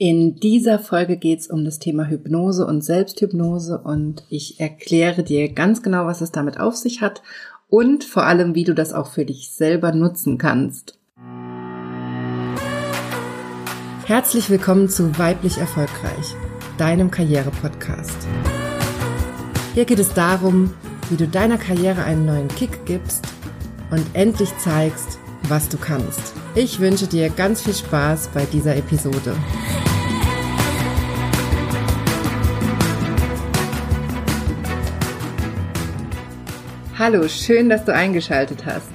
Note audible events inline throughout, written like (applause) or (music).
In dieser Folge geht es um das Thema Hypnose und Selbsthypnose und ich erkläre dir ganz genau, was es damit auf sich hat und vor allem, wie du das auch für dich selber nutzen kannst. Herzlich willkommen zu Weiblich Erfolgreich, deinem Karriere-Podcast. Hier geht es darum, wie du deiner Karriere einen neuen Kick gibst und endlich zeigst, was du kannst. Ich wünsche dir ganz viel Spaß bei dieser Episode. Hallo, schön, dass du eingeschaltet hast.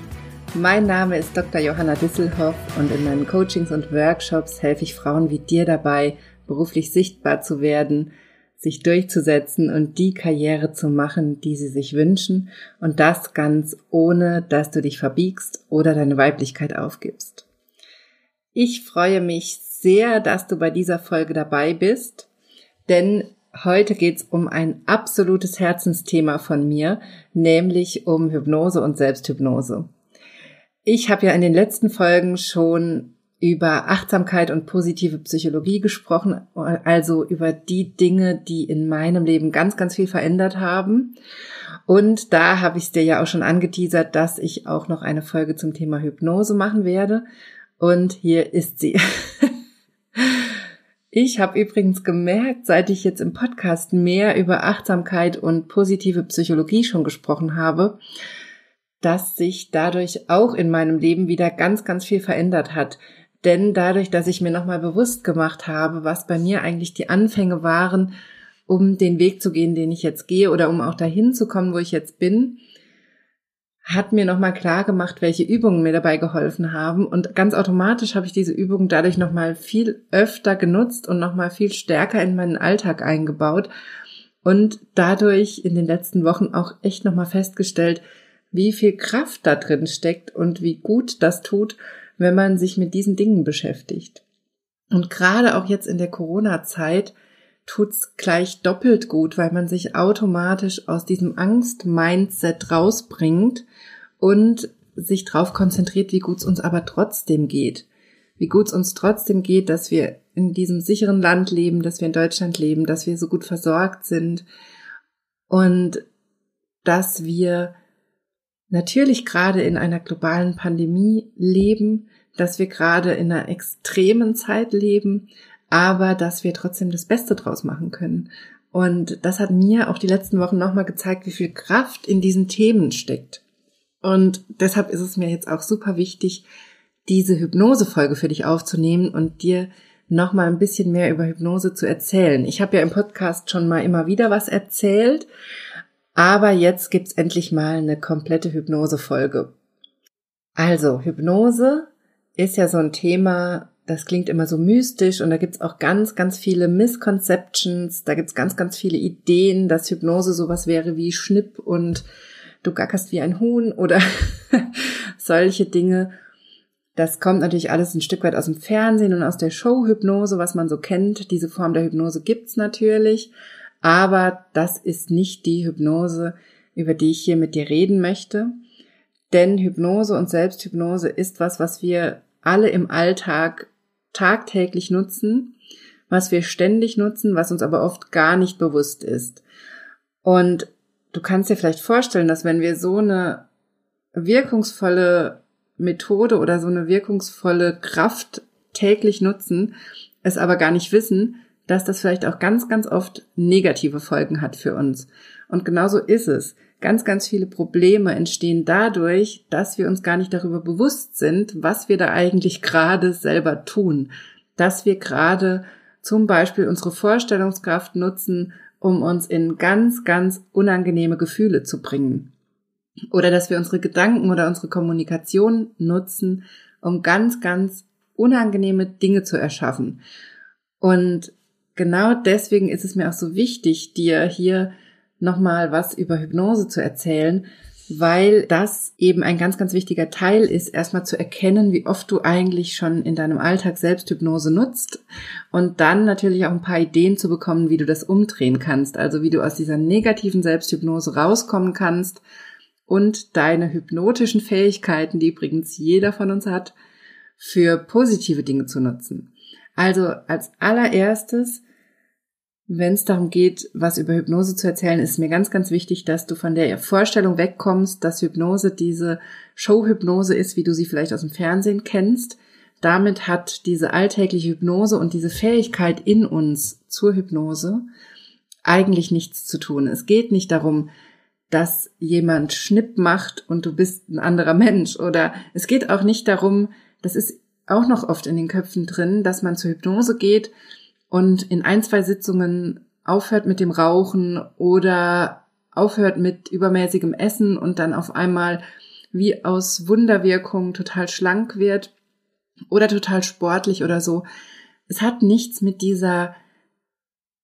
Mein Name ist Dr. Johanna Disselhoff und in meinen Coachings und Workshops helfe ich Frauen wie dir dabei, beruflich sichtbar zu werden, sich durchzusetzen und die Karriere zu machen, die sie sich wünschen und das ganz ohne, dass du dich verbiegst oder deine Weiblichkeit aufgibst. Ich freue mich sehr, dass du bei dieser Folge dabei bist, denn Heute geht's um ein absolutes Herzensthema von mir, nämlich um Hypnose und Selbsthypnose. Ich habe ja in den letzten Folgen schon über Achtsamkeit und positive Psychologie gesprochen, also über die Dinge, die in meinem Leben ganz, ganz viel verändert haben. Und da habe ich es dir ja auch schon angeteasert, dass ich auch noch eine Folge zum Thema Hypnose machen werde. Und hier ist sie. (laughs) Ich habe übrigens gemerkt, seit ich jetzt im Podcast mehr über Achtsamkeit und positive Psychologie schon gesprochen habe, dass sich dadurch auch in meinem Leben wieder ganz, ganz viel verändert hat. Denn dadurch, dass ich mir nochmal bewusst gemacht habe, was bei mir eigentlich die Anfänge waren, um den Weg zu gehen, den ich jetzt gehe oder um auch dahin zu kommen, wo ich jetzt bin, hat mir nochmal klar gemacht, welche Übungen mir dabei geholfen haben. Und ganz automatisch habe ich diese Übungen dadurch nochmal viel öfter genutzt und nochmal viel stärker in meinen Alltag eingebaut. Und dadurch in den letzten Wochen auch echt nochmal festgestellt, wie viel Kraft da drin steckt und wie gut das tut, wenn man sich mit diesen Dingen beschäftigt. Und gerade auch jetzt in der Corona-Zeit tut's gleich doppelt gut, weil man sich automatisch aus diesem Angst-Mindset rausbringt und sich darauf konzentriert, wie gut es uns aber trotzdem geht. Wie gut es uns trotzdem geht, dass wir in diesem sicheren Land leben, dass wir in Deutschland leben, dass wir so gut versorgt sind und dass wir natürlich gerade in einer globalen Pandemie leben, dass wir gerade in einer extremen Zeit leben, aber dass wir trotzdem das Beste draus machen können. Und das hat mir auch die letzten Wochen nochmal gezeigt, wie viel Kraft in diesen Themen steckt. Und deshalb ist es mir jetzt auch super wichtig, diese Hypnose-Folge für dich aufzunehmen und dir nochmal ein bisschen mehr über Hypnose zu erzählen. Ich habe ja im Podcast schon mal immer wieder was erzählt, aber jetzt gibt's endlich mal eine komplette Hypnose-Folge. Also, Hypnose ist ja so ein Thema, das klingt immer so mystisch und da gibt's auch ganz, ganz viele Misconceptions, da gibt's ganz, ganz viele Ideen, dass Hypnose sowas wäre wie Schnipp und du gackerst wie ein Huhn oder (laughs) solche Dinge. Das kommt natürlich alles ein Stück weit aus dem Fernsehen und aus der Show-Hypnose, was man so kennt. Diese Form der Hypnose gibt's natürlich, aber das ist nicht die Hypnose, über die ich hier mit dir reden möchte. Denn Hypnose und Selbsthypnose ist was, was wir alle im Alltag tagtäglich nutzen, was wir ständig nutzen, was uns aber oft gar nicht bewusst ist. Und du kannst dir vielleicht vorstellen, dass wenn wir so eine wirkungsvolle Methode oder so eine wirkungsvolle Kraft täglich nutzen, es aber gar nicht wissen, dass das vielleicht auch ganz, ganz oft negative Folgen hat für uns. Und genauso ist es. Ganz, ganz viele Probleme entstehen dadurch, dass wir uns gar nicht darüber bewusst sind, was wir da eigentlich gerade selber tun. Dass wir gerade zum Beispiel unsere Vorstellungskraft nutzen, um uns in ganz, ganz unangenehme Gefühle zu bringen. Oder dass wir unsere Gedanken oder unsere Kommunikation nutzen, um ganz, ganz unangenehme Dinge zu erschaffen. Und genau deswegen ist es mir auch so wichtig, dir hier nochmal was über Hypnose zu erzählen, weil das eben ein ganz, ganz wichtiger Teil ist, erstmal zu erkennen, wie oft du eigentlich schon in deinem Alltag Selbsthypnose nutzt und dann natürlich auch ein paar Ideen zu bekommen, wie du das umdrehen kannst, also wie du aus dieser negativen Selbsthypnose rauskommen kannst und deine hypnotischen Fähigkeiten, die übrigens jeder von uns hat, für positive Dinge zu nutzen. Also als allererstes, wenn es darum geht, was über Hypnose zu erzählen, ist mir ganz, ganz wichtig, dass du von der Vorstellung wegkommst, dass Hypnose diese Showhypnose ist, wie du sie vielleicht aus dem Fernsehen kennst. Damit hat diese alltägliche Hypnose und diese Fähigkeit in uns zur Hypnose eigentlich nichts zu tun. Es geht nicht darum, dass jemand Schnipp macht und du bist ein anderer Mensch. Oder es geht auch nicht darum, das ist auch noch oft in den Köpfen drin, dass man zur Hypnose geht und in ein, zwei Sitzungen aufhört mit dem Rauchen oder aufhört mit übermäßigem Essen und dann auf einmal wie aus Wunderwirkung total schlank wird oder total sportlich oder so. Es hat nichts mit dieser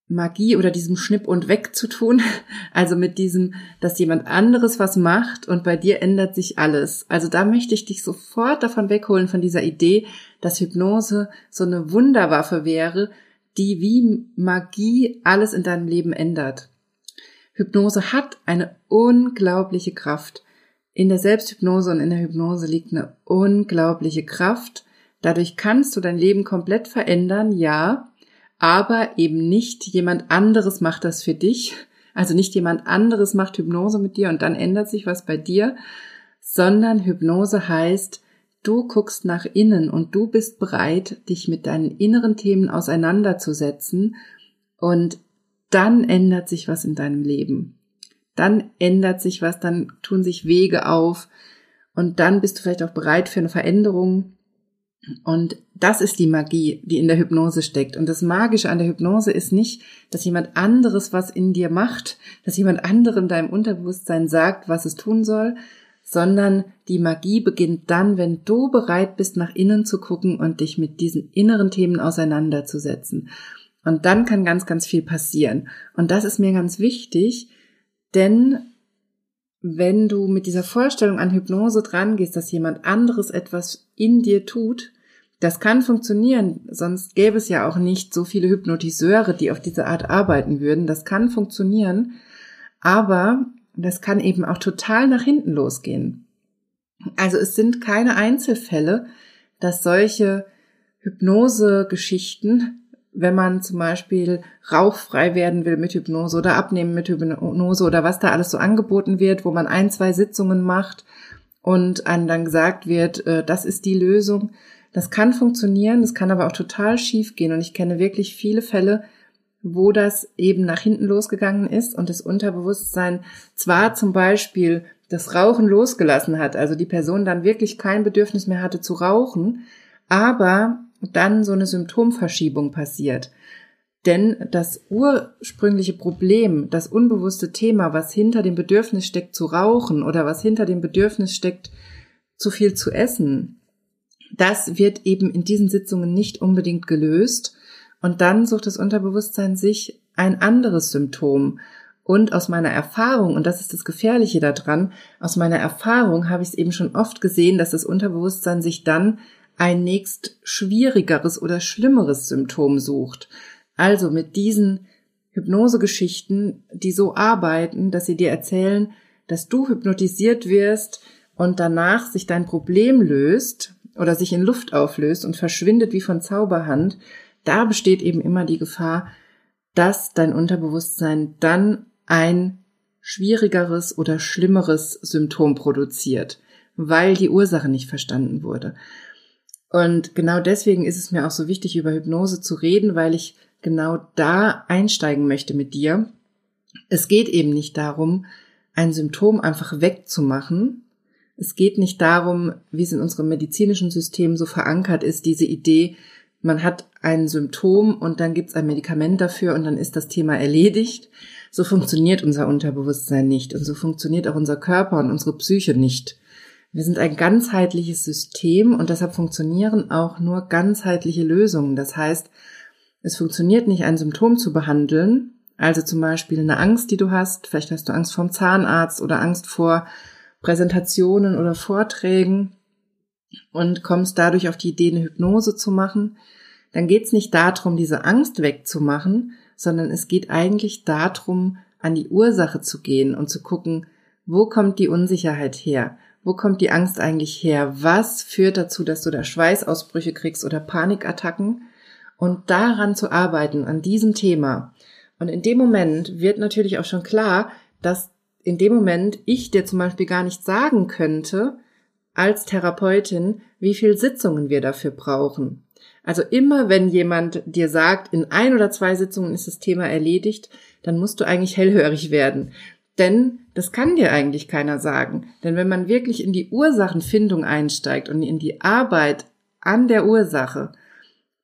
Magie oder diesem Schnipp und weg zu tun. (laughs) Also mit diesem, dass jemand anderes was macht und bei dir ändert sich alles. Also da möchte ich dich sofort davon wegholen von dieser Idee, dass Hypnose so eine Wunderwaffe wäre, die wie Magie alles in deinem Leben ändert. Hypnose hat eine unglaubliche Kraft. In der Selbsthypnose und in der Hypnose liegt eine unglaubliche Kraft. Dadurch kannst du dein Leben komplett verändern, ja, aber eben nicht jemand anderes macht das für dich. Also nicht jemand anderes macht Hypnose mit dir und dann ändert sich was bei dir, sondern Hypnose heißt, du guckst nach innen und du bist bereit, dich mit deinen inneren Themen auseinanderzusetzen und dann ändert sich was in deinem Leben. Dann ändert sich was, dann tun sich Wege auf und dann bist du vielleicht auch bereit für eine Veränderung und das ist die Magie, die in der Hypnose steckt. Und das Magische an der Hypnose ist nicht, dass jemand anderes was in dir macht, dass jemand anderem deinem Unterbewusstsein sagt, was es tun soll, sondern die Magie beginnt dann, wenn du bereit bist, nach innen zu gucken und dich mit diesen inneren Themen auseinanderzusetzen. Und dann kann ganz, ganz viel passieren. Und das ist mir ganz wichtig, denn wenn du mit dieser Vorstellung an Hypnose dran gehst, dass jemand anderes etwas in dir tut, das kann funktionieren, sonst gäbe es ja auch nicht so viele Hypnotiseure, die auf diese Art arbeiten würden. Das kann funktionieren, aber das kann eben auch total nach hinten losgehen. Also es sind keine Einzelfälle, dass solche Hypnose-Geschichten wenn man zum Beispiel rauchfrei werden will mit Hypnose oder abnehmen mit Hypnose oder was da alles so angeboten wird, wo man ein, zwei Sitzungen macht und einem dann gesagt wird, äh, das ist die Lösung. Das kann funktionieren, das kann aber auch total schief gehen und ich kenne wirklich viele Fälle, wo das eben nach hinten losgegangen ist und das Unterbewusstsein zwar zum Beispiel das Rauchen losgelassen hat, also die Person dann wirklich kein Bedürfnis mehr hatte zu rauchen, aber dann so eine Symptomverschiebung passiert. Denn das ursprüngliche Problem, das unbewusste Thema, was hinter dem Bedürfnis steckt zu rauchen oder was hinter dem Bedürfnis steckt, zu viel zu essen, das wird eben in diesen Sitzungen nicht unbedingt gelöst. Und dann sucht das Unterbewusstsein sich ein anderes Symptom. Und aus meiner Erfahrung, und das ist das Gefährliche daran, aus meiner Erfahrung habe ich es eben schon oft gesehen, dass das Unterbewusstsein sich dann ein nächst schwierigeres oder schlimmeres Symptom sucht. Also mit diesen Hypnosegeschichten, die so arbeiten, dass sie dir erzählen, dass du hypnotisiert wirst und danach sich dein Problem löst oder sich in Luft auflöst und verschwindet wie von Zauberhand, da besteht eben immer die Gefahr, dass dein Unterbewusstsein dann ein schwierigeres oder schlimmeres Symptom produziert, weil die Ursache nicht verstanden wurde. Und genau deswegen ist es mir auch so wichtig, über Hypnose zu reden, weil ich genau da einsteigen möchte mit dir. Es geht eben nicht darum, ein Symptom einfach wegzumachen. Es geht nicht darum, wie es in unserem medizinischen System so verankert ist, diese Idee, man hat ein Symptom und dann gibt es ein Medikament dafür und dann ist das Thema erledigt. So funktioniert unser Unterbewusstsein nicht und so funktioniert auch unser Körper und unsere Psyche nicht. Wir sind ein ganzheitliches System und deshalb funktionieren auch nur ganzheitliche Lösungen. Das heißt, es funktioniert nicht, ein Symptom zu behandeln, also zum Beispiel eine Angst, die du hast, vielleicht hast du Angst vorm Zahnarzt oder Angst vor Präsentationen oder Vorträgen und kommst dadurch auf die Idee, eine Hypnose zu machen, dann geht es nicht darum, diese Angst wegzumachen, sondern es geht eigentlich darum, an die Ursache zu gehen und zu gucken, wo kommt die Unsicherheit her? Wo kommt die Angst eigentlich her? Was führt dazu, dass du da Schweißausbrüche kriegst oder Panikattacken? und daran zu arbeiten, an diesem Thema. Und in dem Moment wird natürlich auch schon klar, dass in dem Moment ich dir zum Beispiel gar nicht sagen könnte, als Therapeutin, wie viel Sitzungen wir dafür brauchen. Also immer, wenn jemand dir sagt, in ein oder zwei Sitzungen ist das Thema erledigt, dann musst du eigentlich hellhörig werden. Denn das kann dir eigentlich keiner sagen. Denn wenn man wirklich in die Ursachenfindung einsteigt und in die Arbeit an der Ursache,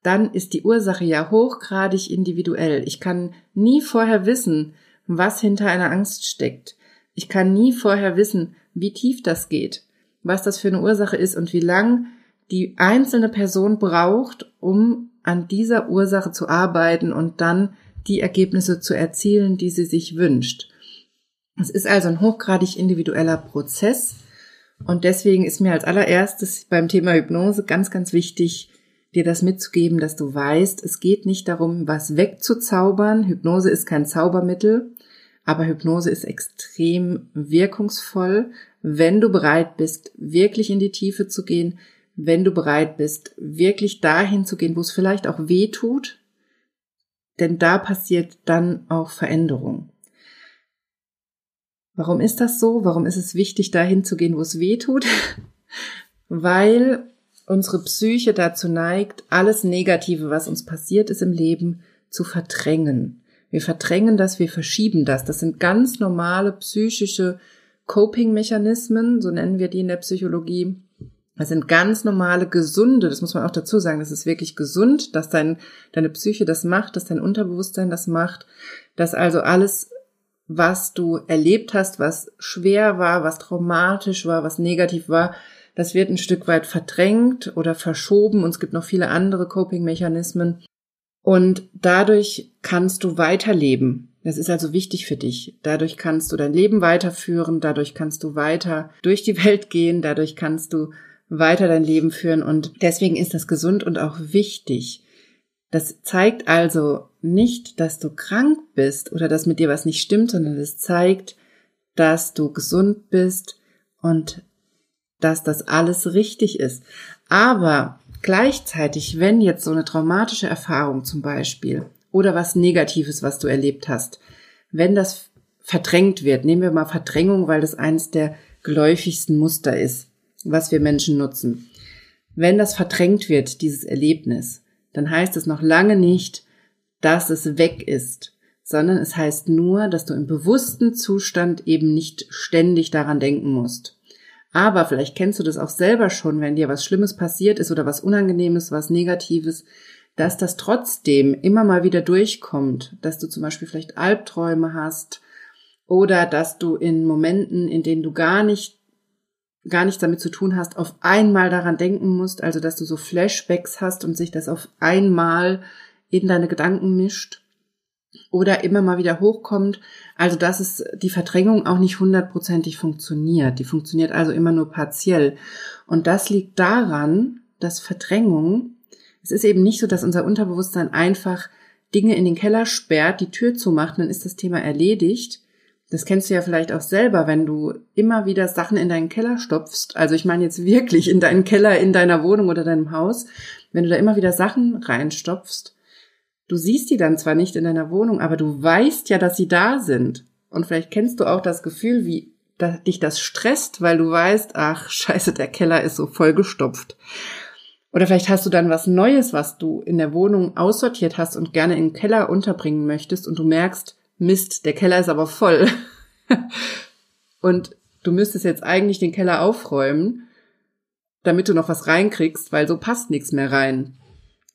dann ist die Ursache ja hochgradig individuell. Ich kann nie vorher wissen, was hinter einer Angst steckt. Ich kann nie vorher wissen, wie tief das geht, was das für eine Ursache ist und wie lang die einzelne Person braucht, um an dieser Ursache zu arbeiten und dann die Ergebnisse zu erzielen, die sie sich wünscht. Es ist also ein hochgradig individueller Prozess und deswegen ist mir als allererstes beim Thema Hypnose ganz, ganz wichtig, dir das mitzugeben, dass du weißt, es geht nicht darum, was wegzuzaubern. Hypnose ist kein Zaubermittel, aber Hypnose ist extrem wirkungsvoll, wenn du bereit bist, wirklich in die Tiefe zu gehen, wenn du bereit bist, wirklich dahin zu gehen, wo es vielleicht auch weh tut, denn da passiert dann auch Veränderung. Warum ist das so? Warum ist es wichtig, dahin zu gehen, wo es weh tut? (laughs) Weil unsere Psyche dazu neigt, alles Negative, was uns passiert ist im Leben, zu verdrängen. Wir verdrängen das, wir verschieben das. Das sind ganz normale psychische Coping-Mechanismen, so nennen wir die in der Psychologie. Das sind ganz normale, gesunde, das muss man auch dazu sagen, das ist wirklich gesund, dass dein, deine Psyche das macht, dass dein Unterbewusstsein das macht, dass also alles, was du erlebt hast, was schwer war, was traumatisch war, was negativ war, das wird ein Stück weit verdrängt oder verschoben und es gibt noch viele andere Coping-Mechanismen. Und dadurch kannst du weiterleben. Das ist also wichtig für dich. Dadurch kannst du dein Leben weiterführen, dadurch kannst du weiter durch die Welt gehen, dadurch kannst du weiter dein Leben führen und deswegen ist das gesund und auch wichtig. Das zeigt also nicht, dass du krank bist oder dass mit dir was nicht stimmt, sondern es zeigt, dass du gesund bist und dass das alles richtig ist. Aber gleichzeitig, wenn jetzt so eine traumatische Erfahrung zum Beispiel oder was Negatives, was du erlebt hast, wenn das verdrängt wird, nehmen wir mal Verdrängung, weil das eines der geläufigsten Muster ist, was wir Menschen nutzen. Wenn das verdrängt wird, dieses Erlebnis, dann heißt es noch lange nicht, dass es weg ist, sondern es heißt nur, dass du im bewussten Zustand eben nicht ständig daran denken musst. Aber vielleicht kennst du das auch selber schon, wenn dir was Schlimmes passiert ist oder was Unangenehmes, was Negatives, dass das trotzdem immer mal wieder durchkommt, dass du zum Beispiel vielleicht Albträume hast oder dass du in Momenten, in denen du gar nicht gar nichts damit zu tun hast, auf einmal daran denken musst, also dass du so Flashbacks hast und sich das auf einmal in deine Gedanken mischt oder immer mal wieder hochkommt. Also dass es die Verdrängung auch nicht hundertprozentig funktioniert. Die funktioniert also immer nur partiell. Und das liegt daran, dass Verdrängung, es ist eben nicht so, dass unser Unterbewusstsein einfach Dinge in den Keller sperrt, die Tür zumacht, dann ist das Thema erledigt. Das kennst du ja vielleicht auch selber, wenn du immer wieder Sachen in deinen Keller stopfst. Also ich meine jetzt wirklich in deinen Keller, in deiner Wohnung oder deinem Haus. Wenn du da immer wieder Sachen reinstopfst, Du siehst die dann zwar nicht in deiner Wohnung, aber du weißt ja, dass sie da sind. Und vielleicht kennst du auch das Gefühl, wie dich das stresst, weil du weißt, ach scheiße, der Keller ist so vollgestopft. Oder vielleicht hast du dann was Neues, was du in der Wohnung aussortiert hast und gerne den Keller unterbringen möchtest und du merkst, Mist, der Keller ist aber voll. (laughs) und du müsstest jetzt eigentlich den Keller aufräumen, damit du noch was reinkriegst, weil so passt nichts mehr rein.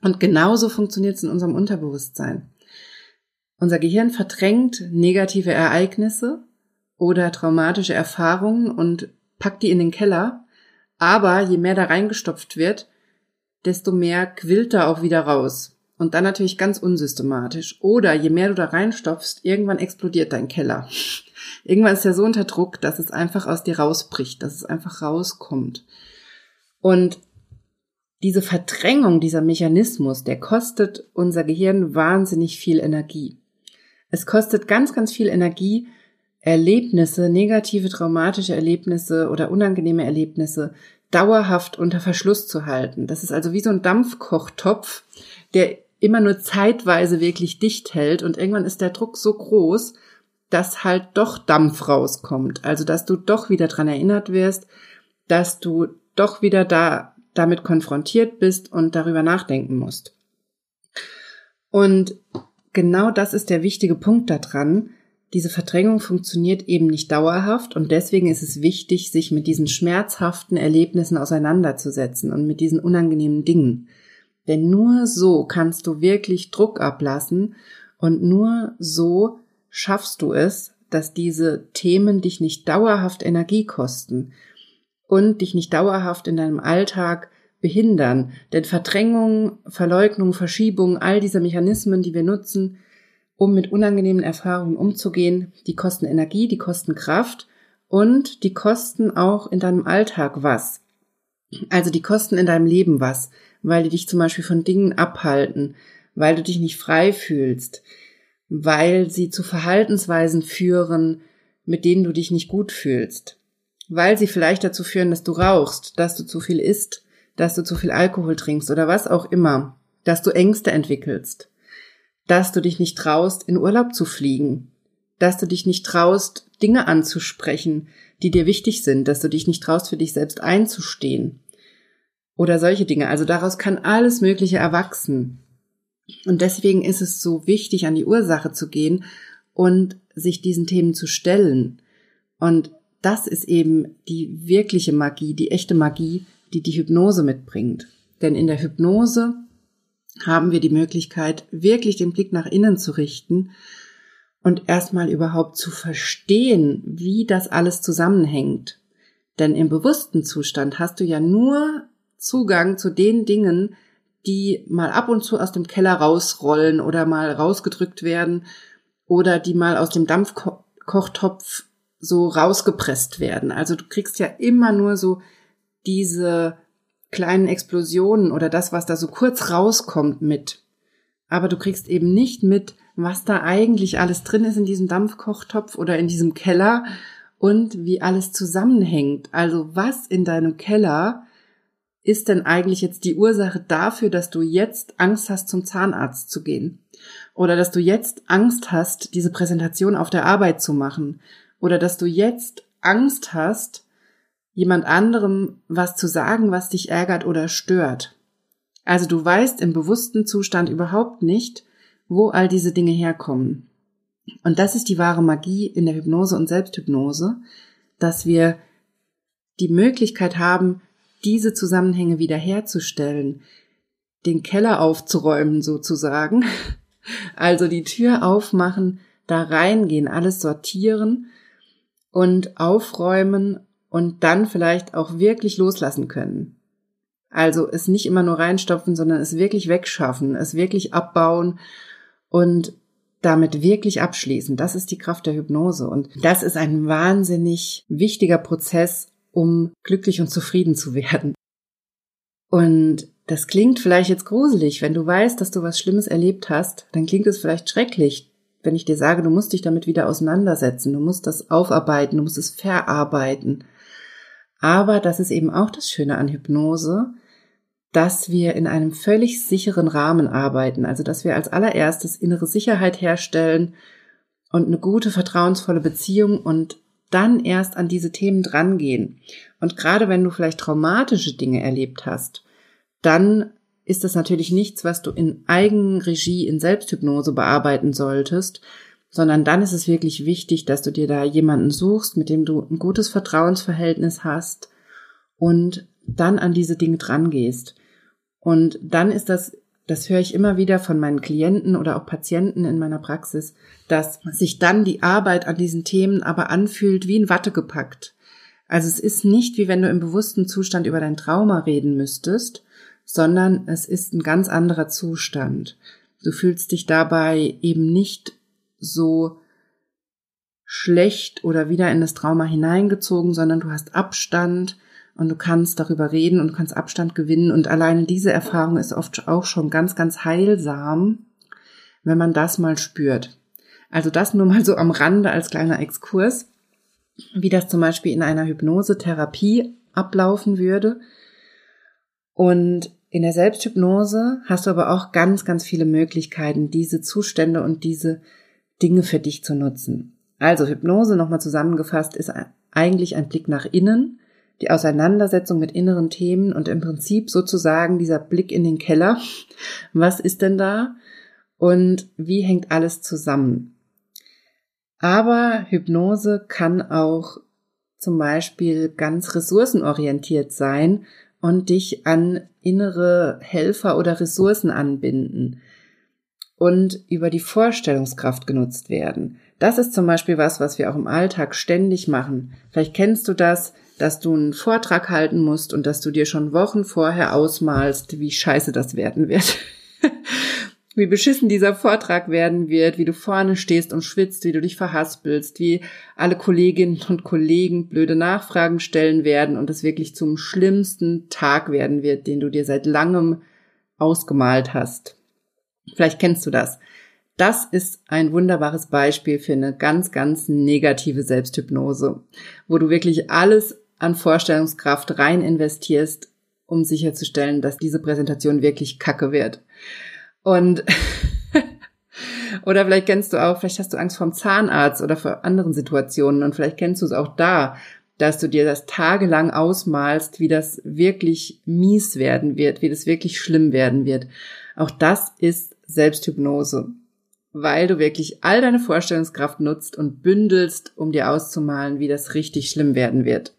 Und genauso funktioniert es in unserem Unterbewusstsein. Unser Gehirn verdrängt negative Ereignisse oder traumatische Erfahrungen und packt die in den Keller. Aber je mehr da reingestopft wird, desto mehr quillt da auch wieder raus. Und dann natürlich ganz unsystematisch. Oder je mehr du da reinstopfst, irgendwann explodiert dein Keller. (laughs) irgendwann ist er so unter Druck, dass es einfach aus dir rausbricht, dass es einfach rauskommt. Und diese Verdrängung, dieser Mechanismus, der kostet unser Gehirn wahnsinnig viel Energie. Es kostet ganz, ganz viel Energie, Erlebnisse, negative, traumatische Erlebnisse oder unangenehme Erlebnisse dauerhaft unter Verschluss zu halten. Das ist also wie so ein Dampfkochtopf, der immer nur zeitweise wirklich dicht hält und irgendwann ist der Druck so groß, dass halt doch Dampf rauskommt. Also, dass du doch wieder dran erinnert wirst, dass du doch wieder da damit konfrontiert bist und darüber nachdenken musst. Und genau das ist der wichtige Punkt daran. Diese Verdrängung funktioniert eben nicht dauerhaft und deswegen ist es wichtig, sich mit diesen schmerzhaften Erlebnissen auseinanderzusetzen und mit diesen unangenehmen Dingen. Denn nur so kannst du wirklich Druck ablassen und nur so schaffst du es, dass diese Themen dich nicht dauerhaft Energie kosten und dich nicht dauerhaft in deinem Alltag behindern. Denn Verdrängung, Verleugnung, Verschiebung, all diese Mechanismen, die wir nutzen, um mit unangenehmen Erfahrungen umzugehen, die kosten Energie, die kosten Kraft und die kosten auch in deinem Alltag was. Also die kosten in deinem Leben was, weil die dich zum Beispiel von Dingen abhalten, weil du dich nicht frei fühlst, weil sie zu Verhaltensweisen führen, mit denen du dich nicht gut fühlst, weil sie vielleicht dazu führen, dass du rauchst, dass du zu viel isst, dass du zu viel Alkohol trinkst oder was auch immer, dass du Ängste entwickelst, dass du dich nicht traust, in Urlaub zu fliegen, dass du dich nicht traust, Dinge anzusprechen, die dir wichtig sind, dass du dich nicht traust, für dich selbst einzustehen oder solche Dinge. Also daraus kann alles Mögliche erwachsen. Und deswegen ist es so wichtig, an die Ursache zu gehen und sich diesen Themen zu stellen. Und das ist eben die wirkliche Magie, die echte Magie, die die Hypnose mitbringt. Denn in der Hypnose haben wir die Möglichkeit, wirklich den Blick nach innen zu richten und erstmal überhaupt zu verstehen, wie das alles zusammenhängt. Denn im bewussten Zustand hast du ja nur Zugang zu den Dingen, die mal ab und zu aus dem Keller rausrollen oder mal rausgedrückt werden oder die mal aus dem Dampfkochtopf so rausgepresst werden. Also du kriegst ja immer nur so diese kleinen Explosionen oder das, was da so kurz rauskommt mit. Aber du kriegst eben nicht mit, was da eigentlich alles drin ist in diesem Dampfkochtopf oder in diesem Keller und wie alles zusammenhängt. Also was in deinem Keller ist denn eigentlich jetzt die Ursache dafür, dass du jetzt Angst hast, zum Zahnarzt zu gehen? Oder dass du jetzt Angst hast, diese Präsentation auf der Arbeit zu machen? Oder dass du jetzt Angst hast, jemand anderem was zu sagen, was dich ärgert oder stört? Also du weißt im bewussten Zustand überhaupt nicht, wo all diese Dinge herkommen. Und das ist die wahre Magie in der Hypnose und Selbsthypnose, dass wir die Möglichkeit haben, diese Zusammenhänge wiederherzustellen, den Keller aufzuräumen sozusagen, (laughs) also die Tür aufmachen, da reingehen, alles sortieren und aufräumen und dann vielleicht auch wirklich loslassen können. Also es nicht immer nur reinstopfen, sondern es wirklich wegschaffen, es wirklich abbauen und damit wirklich abschließen. Das ist die Kraft der Hypnose. Und das ist ein wahnsinnig wichtiger Prozess, um glücklich und zufrieden zu werden. Und das klingt vielleicht jetzt gruselig, wenn du weißt, dass du was Schlimmes erlebt hast, dann klingt es vielleicht schrecklich, wenn ich dir sage, du musst dich damit wieder auseinandersetzen, du musst das aufarbeiten, du musst es verarbeiten. Aber das ist eben auch das Schöne an Hypnose, dass wir in einem völlig sicheren Rahmen arbeiten, also dass wir als allererstes innere Sicherheit herstellen und eine gute, vertrauensvolle Beziehung und dann erst an diese Themen drangehen. Und gerade wenn du vielleicht traumatische Dinge erlebt hast, dann ist das natürlich nichts, was du in Eigenregie, in Selbsthypnose bearbeiten solltest, sondern dann ist es wirklich wichtig, dass du dir da jemanden suchst, mit dem du ein gutes Vertrauensverhältnis hast und dann an diese Dinge drangehst. Und dann ist das das höre ich immer wieder von meinen Klienten oder auch Patienten in meiner Praxis, dass sich dann die Arbeit an diesen Themen aber anfühlt wie in Watte gepackt. Also es ist nicht wie wenn du im bewussten Zustand über dein Trauma reden müsstest, sondern es ist ein ganz anderer Zustand. Du fühlst dich dabei eben nicht so schlecht oder wieder in das Trauma hineingezogen, sondern du hast Abstand, und du kannst darüber reden und du kannst Abstand gewinnen und alleine diese Erfahrung ist oft auch schon ganz, ganz heilsam, wenn man das mal spürt. Also das nur mal so am Rande als kleiner Exkurs, wie das zum Beispiel in einer Hypnosetherapie ablaufen würde. Und in der Selbsthypnose hast du aber auch ganz, ganz viele Möglichkeiten, diese Zustände und diese Dinge für dich zu nutzen. Also Hypnose nochmal zusammengefasst ist eigentlich ein Blick nach innen, die Auseinandersetzung mit inneren Themen und im Prinzip sozusagen dieser Blick in den Keller. Was ist denn da? Und wie hängt alles zusammen? Aber Hypnose kann auch zum Beispiel ganz ressourcenorientiert sein und dich an innere Helfer oder Ressourcen anbinden und über die Vorstellungskraft genutzt werden. Das ist zum Beispiel was, was wir auch im Alltag ständig machen. Vielleicht kennst du das, dass du einen Vortrag halten musst und dass du dir schon Wochen vorher ausmalst, wie scheiße das werden wird. (laughs) wie beschissen dieser Vortrag werden wird, wie du vorne stehst und schwitzt, wie du dich verhaspelst, wie alle Kolleginnen und Kollegen blöde Nachfragen stellen werden und es wirklich zum schlimmsten Tag werden wird, den du dir seit langem ausgemalt hast. Vielleicht kennst du das. Das ist ein wunderbares Beispiel für eine ganz, ganz negative Selbsthypnose, wo du wirklich alles an Vorstellungskraft rein investierst, um sicherzustellen, dass diese Präsentation wirklich kacke wird. Und (laughs) oder vielleicht kennst du auch, vielleicht hast du Angst vom Zahnarzt oder vor anderen Situationen und vielleicht kennst du es auch da, dass du dir das tagelang ausmalst, wie das wirklich mies werden wird, wie das wirklich schlimm werden wird. Auch das ist Selbsthypnose, weil du wirklich all deine Vorstellungskraft nutzt und bündelst, um dir auszumalen, wie das richtig schlimm werden wird.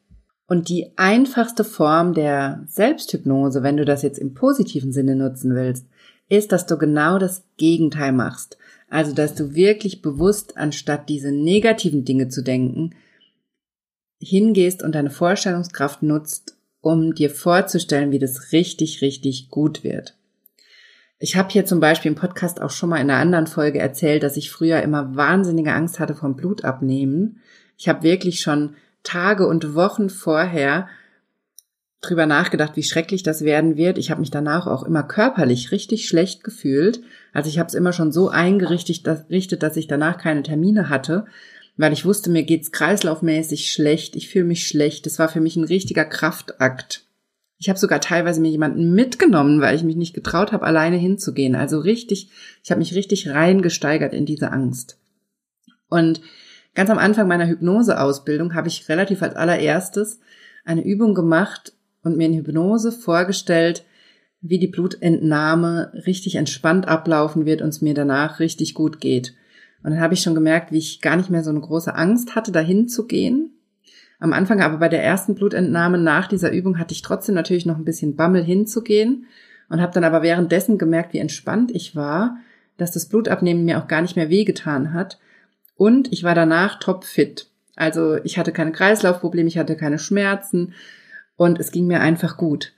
Und die einfachste Form der Selbsthypnose, wenn du das jetzt im positiven Sinne nutzen willst, ist, dass du genau das Gegenteil machst. Also, dass du wirklich bewusst, anstatt diese negativen Dinge zu denken, hingehst und deine Vorstellungskraft nutzt, um dir vorzustellen, wie das richtig, richtig gut wird. Ich habe hier zum Beispiel im Podcast auch schon mal in einer anderen Folge erzählt, dass ich früher immer wahnsinnige Angst hatte vom Blutabnehmen. Ich habe wirklich schon Tage und Wochen vorher drüber nachgedacht, wie schrecklich das werden wird. Ich habe mich danach auch immer körperlich richtig schlecht gefühlt. Also ich habe es immer schon so eingerichtet, dass, ich danach keine Termine hatte, weil ich wusste, mir geht's kreislaufmäßig schlecht. Ich fühle mich schlecht. Das war für mich ein richtiger Kraftakt. Ich habe sogar teilweise mir jemanden mitgenommen, weil ich mich nicht getraut habe, alleine hinzugehen. Also richtig, ich habe mich richtig reingesteigert in diese Angst. Und ganz am Anfang meiner Hypnoseausbildung habe ich relativ als allererstes eine Übung gemacht, und mir in Hypnose vorgestellt, wie die Blutentnahme richtig entspannt ablaufen wird und es mir danach richtig gut geht. Und dann habe ich schon gemerkt, wie ich gar nicht mehr so eine große Angst hatte, dahin zu gehen. Am Anfang aber bei der ersten Blutentnahme nach dieser Übung hatte ich trotzdem natürlich noch ein bisschen Bammel hinzugehen und habe dann aber währenddessen gemerkt, wie entspannt ich war, dass das Blutabnehmen mir auch gar nicht mehr wehgetan hat. Und ich war danach topfit. Also ich hatte keine Kreislaufprobleme, ich hatte keine Schmerzen, und es ging mir einfach gut.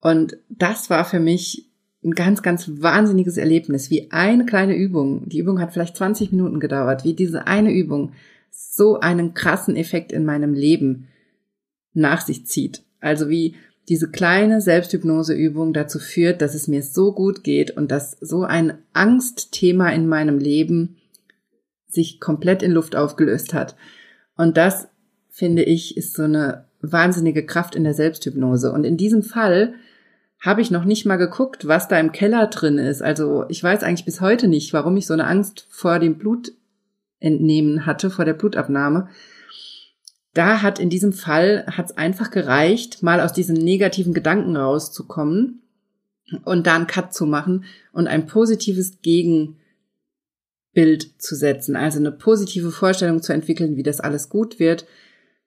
Und das war für mich ein ganz, ganz wahnsinniges Erlebnis, wie eine kleine Übung, die Übung hat vielleicht 20 Minuten gedauert, wie diese eine Übung so einen krassen Effekt in meinem Leben nach sich zieht. Also wie diese kleine Selbsthypnoseübung dazu führt, dass es mir so gut geht und dass so ein Angstthema in meinem Leben sich komplett in Luft aufgelöst hat. Und das, finde ich, ist so eine wahnsinnige Kraft in der Selbsthypnose. Und in diesem Fall habe ich noch nicht mal geguckt, was da im Keller drin ist. Also ich weiß eigentlich bis heute nicht, warum ich so eine Angst vor dem Blutentnehmen hatte, vor der Blutabnahme. Da hat in diesem Fall hat es einfach gereicht, mal aus diesen negativen Gedanken rauszukommen und da einen Cut zu machen und ein positives Gegenbild zu setzen, also eine positive Vorstellung zu entwickeln, wie das alles gut wird,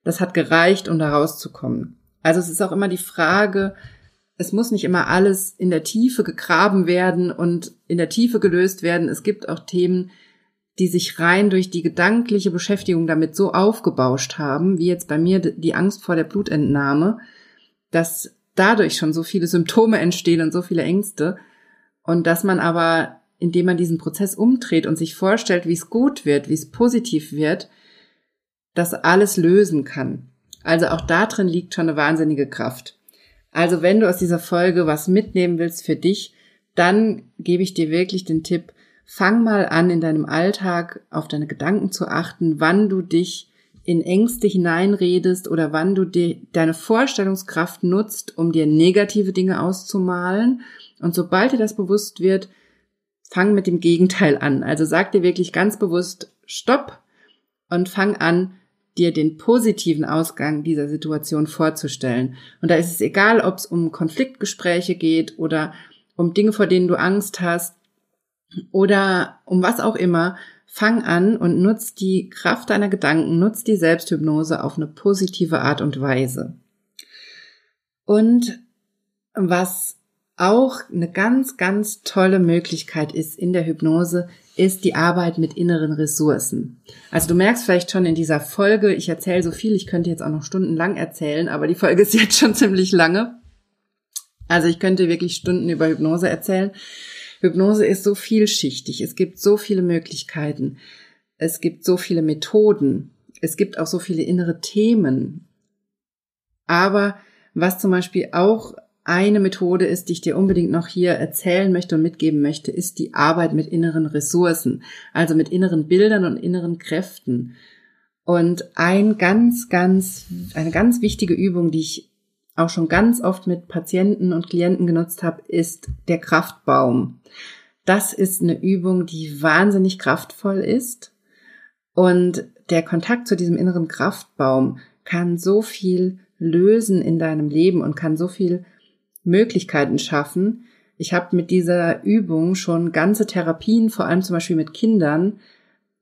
das hat gereicht, um da rauszukommen. Also es ist auch immer die Frage, es muss nicht immer alles in der Tiefe gegraben werden und in der Tiefe gelöst werden. Es gibt auch Themen, die sich rein durch die gedankliche Beschäftigung damit so aufgebauscht haben, wie jetzt bei mir die Angst vor der Blutentnahme, dass dadurch schon so viele Symptome entstehen und so viele Ängste und dass man aber, indem man diesen Prozess umdreht und sich vorstellt, wie es gut wird, wie es positiv wird, das alles lösen kann. Also auch da liegt schon eine wahnsinnige Kraft. Also wenn du aus dieser Folge was mitnehmen willst für dich, dann gebe ich dir wirklich den Tipp, fang mal an, in deinem Alltag auf deine Gedanken zu achten, wann du dich in Ängste hineinredest oder wann du dir deine Vorstellungskraft nutzt, um dir negative Dinge auszumalen. Und sobald dir das bewusst wird, fang mit dem Gegenteil an. Also sag dir wirklich ganz bewusst Stopp und fang an, dir den positiven Ausgang dieser Situation vorzustellen. Und da ist es egal, ob es um Konfliktgespräche geht oder um Dinge, vor denen du Angst hast oder um was auch immer. Fang an und nutz die Kraft deiner Gedanken, nutz die Selbsthypnose auf eine positive Art und Weise. Und was auch eine ganz, ganz tolle Möglichkeit ist in der Hypnose, ist die Arbeit mit inneren Ressourcen. Also du merkst vielleicht schon in dieser Folge, ich erzähle so viel, ich könnte jetzt auch noch stundenlang erzählen, aber die Folge ist jetzt schon (laughs) ziemlich lange. Also ich könnte wirklich Stunden über Hypnose erzählen. Hypnose ist so vielschichtig, es gibt so viele Möglichkeiten, es gibt so viele Methoden, es gibt auch so viele innere Themen. Aber was zum Beispiel auch eine Methode ist, die ich dir unbedingt noch hier erzählen möchte und mitgeben möchte, ist die Arbeit mit inneren Ressourcen, also mit inneren Bildern und inneren Kräften. Und ein ganz, ganz, eine ganz wichtige Übung, die ich auch schon ganz oft mit Patienten und Klienten genutzt habe, ist der Kraftbaum. Das ist eine Übung, die wahnsinnig kraftvoll ist. Und der Kontakt zu diesem inneren Kraftbaum kann so viel lösen in deinem Leben und kann so viel Möglichkeiten schaffen. Ich habe mit dieser Übung schon ganze Therapien, vor allem zum Beispiel mit Kindern,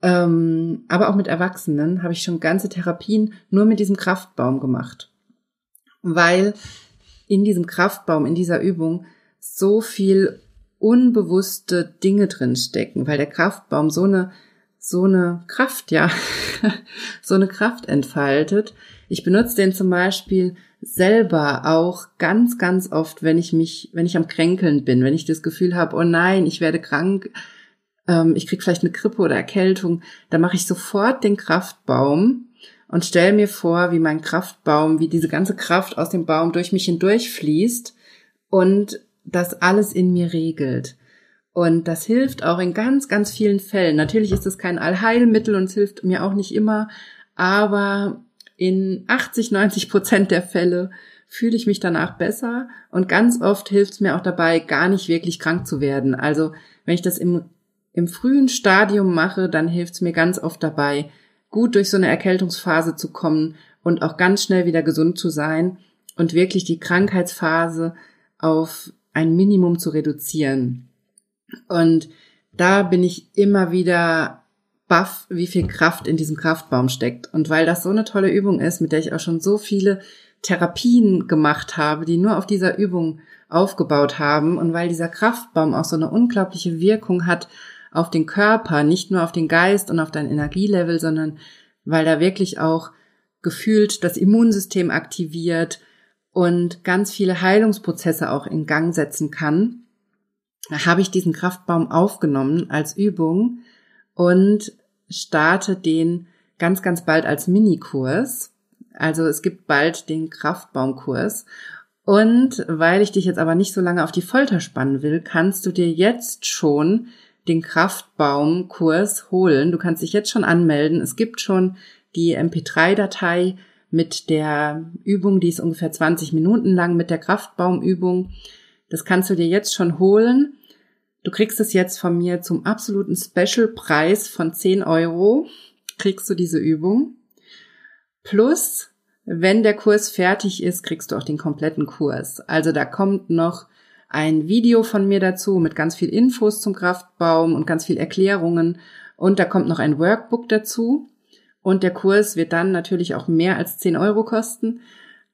ähm, aber auch mit Erwachsenen, habe ich schon ganze Therapien nur mit diesem Kraftbaum gemacht. Weil in diesem Kraftbaum, in dieser Übung so viel unbewusste Dinge drin stecken, weil der Kraftbaum so eine so eine Kraft, ja, (laughs) so eine Kraft entfaltet. Ich benutze den zum Beispiel selber auch ganz, ganz oft, wenn ich mich, wenn ich am Kränkeln bin, wenn ich das Gefühl habe, oh nein, ich werde krank, ähm, ich krieg vielleicht eine Grippe oder Erkältung, dann mache ich sofort den Kraftbaum und stelle mir vor, wie mein Kraftbaum, wie diese ganze Kraft aus dem Baum durch mich hindurch fließt und das alles in mir regelt. Und das hilft auch in ganz, ganz vielen Fällen. Natürlich ist es kein Allheilmittel und es hilft mir auch nicht immer, aber in 80, 90 Prozent der Fälle fühle ich mich danach besser und ganz oft hilft es mir auch dabei, gar nicht wirklich krank zu werden. Also wenn ich das im, im frühen Stadium mache, dann hilft es mir ganz oft dabei, gut durch so eine Erkältungsphase zu kommen und auch ganz schnell wieder gesund zu sein und wirklich die Krankheitsphase auf ein Minimum zu reduzieren. Und da bin ich immer wieder baff, wie viel Kraft in diesem Kraftbaum steckt. Und weil das so eine tolle Übung ist, mit der ich auch schon so viele Therapien gemacht habe, die nur auf dieser Übung aufgebaut haben und weil dieser Kraftbaum auch so eine unglaubliche Wirkung hat auf den Körper, nicht nur auf den Geist und auf dein Energielevel, sondern weil da wirklich auch gefühlt das Immunsystem aktiviert und ganz viele Heilungsprozesse auch in Gang setzen kann, habe ich diesen Kraftbaum aufgenommen als Übung und starte den ganz, ganz bald als Minikurs. Also es gibt bald den Kraftbaumkurs. Und weil ich dich jetzt aber nicht so lange auf die Folter spannen will, kannst du dir jetzt schon den Kraftbaumkurs holen. Du kannst dich jetzt schon anmelden. Es gibt schon die MP3-Datei mit der Übung, die ist ungefähr 20 Minuten lang mit der Kraftbaumübung. Das kannst du dir jetzt schon holen. Du kriegst es jetzt von mir zum absoluten Special-Preis von 10 Euro. Kriegst du diese Übung. Plus, wenn der Kurs fertig ist, kriegst du auch den kompletten Kurs. Also da kommt noch ein Video von mir dazu mit ganz viel Infos zum Kraftbaum und ganz viel Erklärungen. Und da kommt noch ein Workbook dazu. Und der Kurs wird dann natürlich auch mehr als 10 Euro kosten.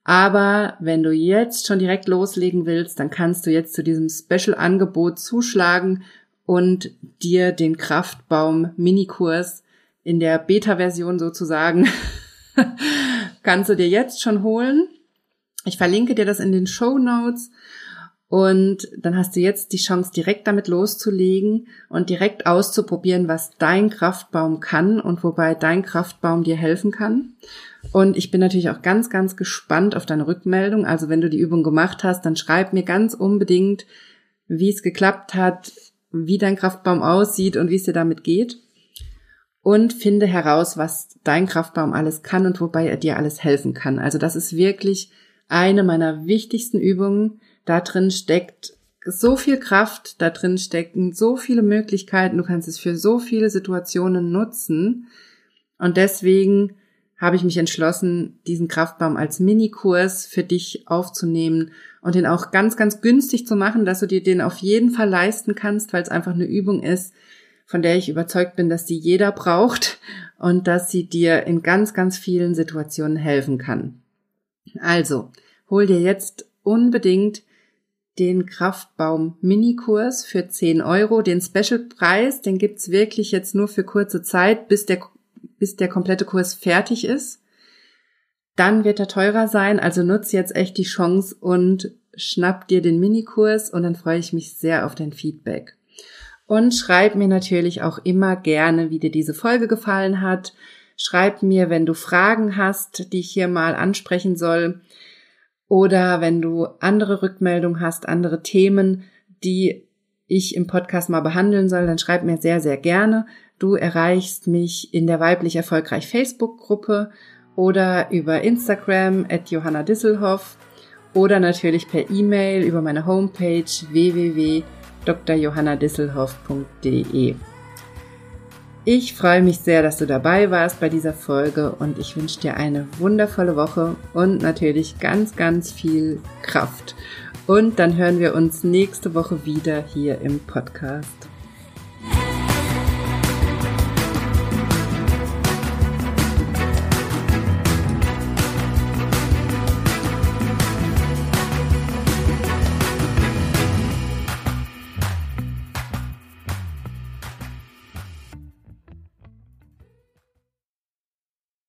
Aber wenn du jetzt schon direkt loslegen willst, dann kannst du jetzt zu diesem Special-Angebot zuschlagen und dir den Kraftbaum Minikurs in der Beta-Version sozusagen (laughs) kannst du dir jetzt schon holen. Ich verlinke dir das in den Show Notes und dann hast du jetzt die Chance, direkt damit loszulegen und direkt auszuprobieren, was dein Kraftbaum kann und wobei dein Kraftbaum dir helfen kann. Und ich bin natürlich auch ganz, ganz gespannt auf deine Rückmeldung. Also wenn du die Übung gemacht hast, dann schreib mir ganz unbedingt, wie es geklappt hat, wie dein Kraftbaum aussieht und wie es dir damit geht. und finde heraus, was dein Kraftbaum alles kann und wobei er dir alles helfen kann. Also das ist wirklich eine meiner wichtigsten Übungen. Da drin steckt so viel Kraft, da drin stecken so viele Möglichkeiten, du kannst es für so viele Situationen nutzen. Und deswegen habe ich mich entschlossen, diesen Kraftbaum als Minikurs für dich aufzunehmen und den auch ganz, ganz günstig zu machen, dass du dir den auf jeden Fall leisten kannst, weil es einfach eine Übung ist, von der ich überzeugt bin, dass sie jeder braucht und dass sie dir in ganz, ganz vielen Situationen helfen kann. Also, hol dir jetzt unbedingt den Kraftbaum Minikurs für 10 Euro. Den Special-Preis, den gibt's wirklich jetzt nur für kurze Zeit, bis der bis der komplette Kurs fertig ist. Dann wird er teurer sein, also nutze jetzt echt die Chance und schnapp dir den Minikurs und dann freue ich mich sehr auf dein Feedback. Und schreib mir natürlich auch immer gerne, wie dir diese Folge gefallen hat. Schreib mir, wenn du Fragen hast, die ich hier mal ansprechen soll. Oder wenn du andere Rückmeldungen hast, andere Themen, die ich im Podcast mal behandeln soll, dann schreib mir sehr, sehr gerne. Du erreichst mich in der weiblich erfolgreich Facebook-Gruppe oder über Instagram at Johanna Disselhoff oder natürlich per E-Mail über meine Homepage www.drjohannadisselhoff.de. Ich freue mich sehr, dass du dabei warst bei dieser Folge und ich wünsche dir eine wundervolle Woche und natürlich ganz, ganz viel Kraft. Und dann hören wir uns nächste Woche wieder hier im Podcast.